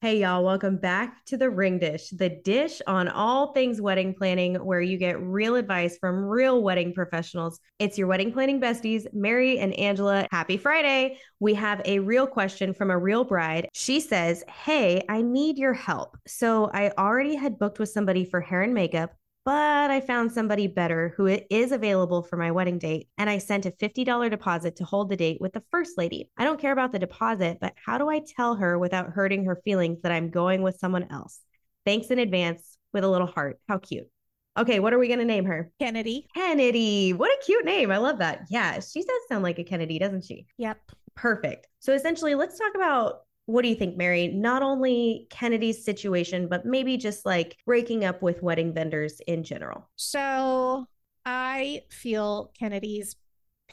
Hey, y'all, welcome back to the Ring Dish, the dish on all things wedding planning, where you get real advice from real wedding professionals. It's your wedding planning besties, Mary and Angela. Happy Friday. We have a real question from a real bride. She says, Hey, I need your help. So I already had booked with somebody for hair and makeup but I found somebody better who is available for my wedding date. And I sent a $50 deposit to hold the date with the first lady. I don't care about the deposit, but how do I tell her without hurting her feelings that I'm going with someone else? Thanks in advance with a little heart. How cute. Okay, what are we going to name her? Kennedy. Kennedy. What a cute name. I love that. Yeah, she does sound like a Kennedy, doesn't she? Yep. Perfect. So essentially, let's talk about what do you think, Mary? Not only Kennedy's situation, but maybe just like breaking up with wedding vendors in general. So I feel Kennedy's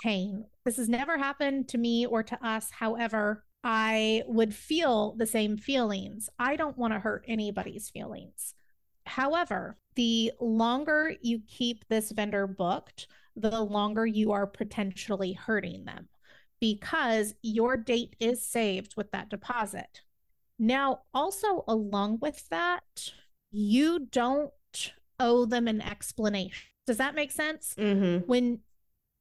pain. This has never happened to me or to us. However, I would feel the same feelings. I don't want to hurt anybody's feelings. However, the longer you keep this vendor booked, the longer you are potentially hurting them because your date is saved with that deposit. Now, also along with that, you don't owe them an explanation. Does that make sense? Mm-hmm. When,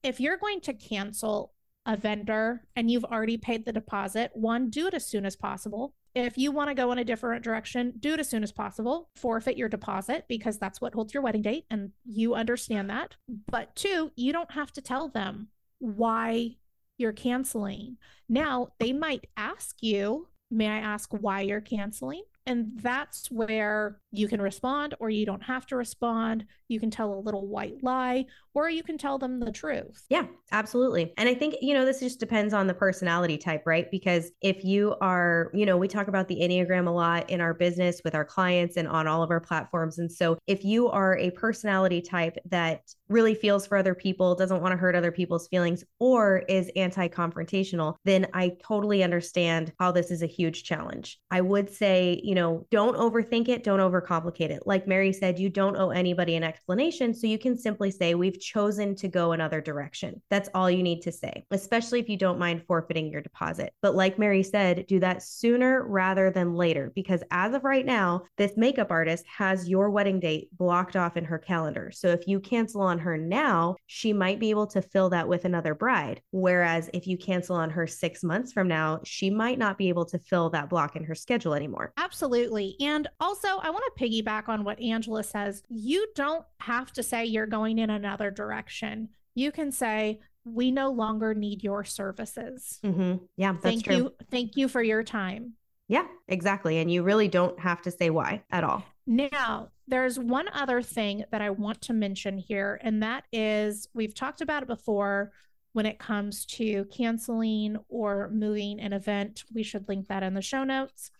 if you're going to cancel a vendor and you've already paid the deposit, one, do it as soon as possible. If you want to go in a different direction, do it as soon as possible. Forfeit your deposit because that's what holds your wedding date and you understand that. But two, you don't have to tell them why you're canceling. Now, they might ask you, May I ask why you're canceling? And that's where you can respond or you don't have to respond. You can tell a little white lie or you can tell them the truth. Yeah, absolutely. And I think, you know, this just depends on the personality type, right? Because if you are, you know, we talk about the Enneagram a lot in our business with our clients and on all of our platforms. And so if you are a personality type that really feels for other people, doesn't want to hurt other people's feelings, or is anti confrontational, then I totally understand how this is a huge challenge. I would say, you know, don't overthink it, don't overcomplicate it. Like Mary said, you don't owe anybody an explanation. So you can simply say, We've chosen to go another direction. That's all you need to say, especially if you don't mind forfeiting your deposit. But like Mary said, do that sooner rather than later, because as of right now, this makeup artist has your wedding date blocked off in her calendar. So if you cancel on her now, she might be able to fill that with another bride. Whereas if you cancel on her six months from now, she might not be able to fill that block in her schedule anymore. Absolutely. And also, I want to piggyback on what Angela says. You don't have to say you're going in another direction. You can say, we no longer need your services. Mm-hmm. Yeah, that's thank true. you. Thank you for your time. Yeah, exactly. And you really don't have to say why at all. Now, there's one other thing that I want to mention here, and that is we've talked about it before when it comes to canceling or moving an event. We should link that in the show notes.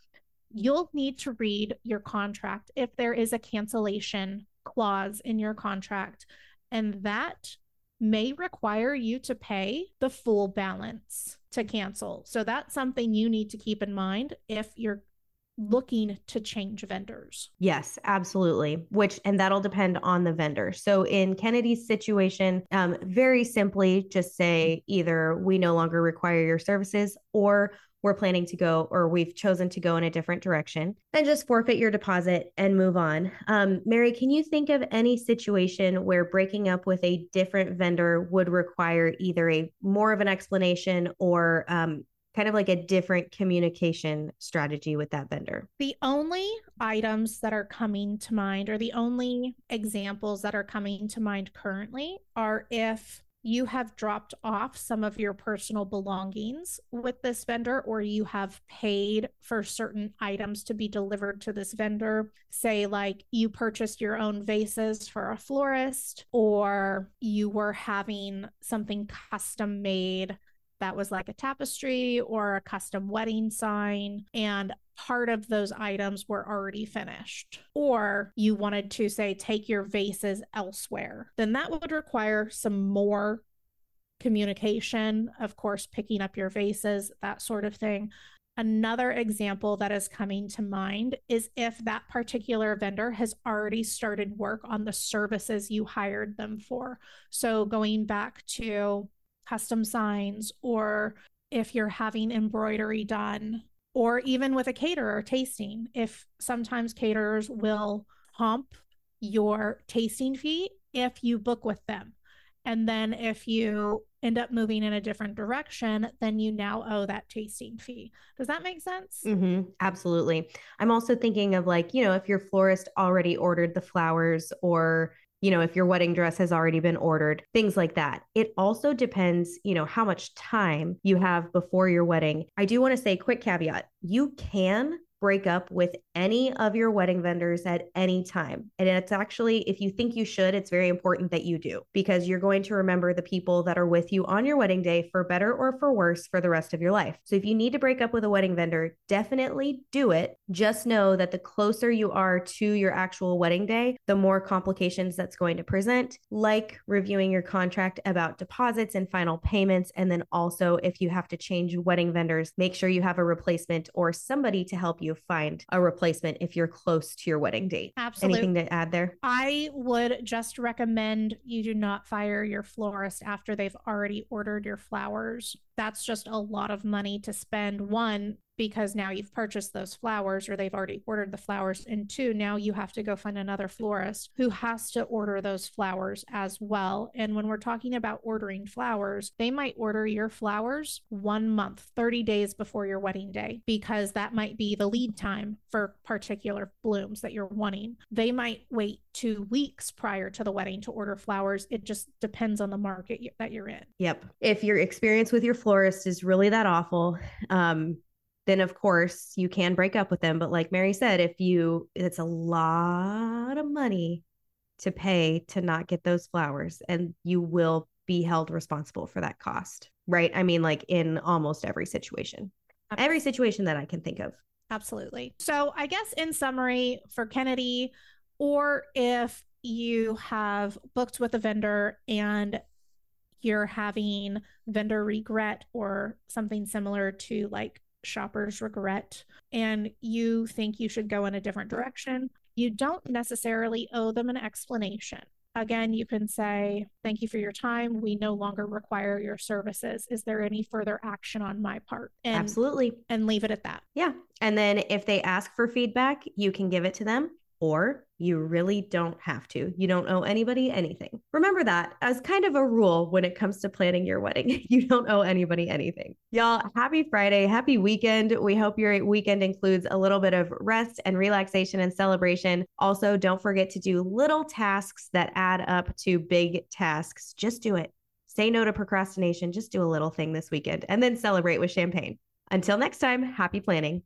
You'll need to read your contract if there is a cancellation clause in your contract, and that may require you to pay the full balance to cancel. So that's something you need to keep in mind if you're looking to change vendors. Yes, absolutely. Which, and that'll depend on the vendor. So in Kennedy's situation, um, very simply just say either we no longer require your services or we're planning to go or we've chosen to go in a different direction, then just forfeit your deposit and move on. Um, Mary, can you think of any situation where breaking up with a different vendor would require either a more of an explanation or um, kind of like a different communication strategy with that vendor? The only items that are coming to mind, or the only examples that are coming to mind currently, are if you have dropped off some of your personal belongings with this vendor, or you have paid for certain items to be delivered to this vendor. Say, like you purchased your own vases for a florist, or you were having something custom made that was like a tapestry or a custom wedding sign. And part of those items were already finished, or you wanted to say, take your vases elsewhere, then that would require some more communication, of course, picking up your vases, that sort of thing. Another example that is coming to mind is if that particular vendor has already started work on the services you hired them for. So, going back to custom signs, or if you're having embroidery done or even with a caterer tasting, if sometimes caterers will hump your tasting fee if you book with them. And then if you end up moving in a different direction, then you now owe that tasting fee. Does that make sense? Mm-hmm. Absolutely. I'm also thinking of like, you know, if your florist already ordered the flowers or you know, if your wedding dress has already been ordered, things like that. It also depends, you know, how much time you have before your wedding. I do want to say, quick caveat you can break up with any of your wedding vendors at any time. And it's actually, if you think you should, it's very important that you do because you're going to remember the people that are with you on your wedding day for better or for worse for the rest of your life. So if you need to break up with a wedding vendor, definitely do it. Just know that the closer you are to your actual wedding day, the more complications that's going to present, like reviewing your contract about deposits and final payments. And then also, if you have to change wedding vendors, make sure you have a replacement or somebody to help you find a replacement if you're close to your wedding date. Absolutely. Anything to add there? I would just recommend you do not fire your florist after they've already ordered your flowers. That's just a lot of money to spend. One, because now you've purchased those flowers or they've already ordered the flowers. And two, now you have to go find another florist who has to order those flowers as well. And when we're talking about ordering flowers, they might order your flowers one month, 30 days before your wedding day, because that might be the lead time for particular blooms that you're wanting. They might wait two weeks prior to the wedding to order flowers. It just depends on the market that you're in. Yep. If your experience with your florist is really that awful, um, then of course you can break up with them. But like Mary said, if you, it's a lot of money to pay to not get those flowers, and you will be held responsible for that cost, right? I mean, like in almost every situation, every situation that I can think of. Absolutely. So, I guess in summary, for Kennedy, or if you have booked with a vendor and you're having vendor regret or something similar to like shoppers regret and you think you should go in a different direction, you don't necessarily owe them an explanation. Again, you can say, Thank you for your time. We no longer require your services. Is there any further action on my part? And, Absolutely. And leave it at that. Yeah. And then if they ask for feedback, you can give it to them or you really don't have to. You don't owe anybody anything. Remember that as kind of a rule when it comes to planning your wedding. You don't owe anybody anything. Y'all, happy Friday. Happy weekend. We hope your weekend includes a little bit of rest and relaxation and celebration. Also, don't forget to do little tasks that add up to big tasks. Just do it. Say no to procrastination. Just do a little thing this weekend and then celebrate with champagne. Until next time, happy planning.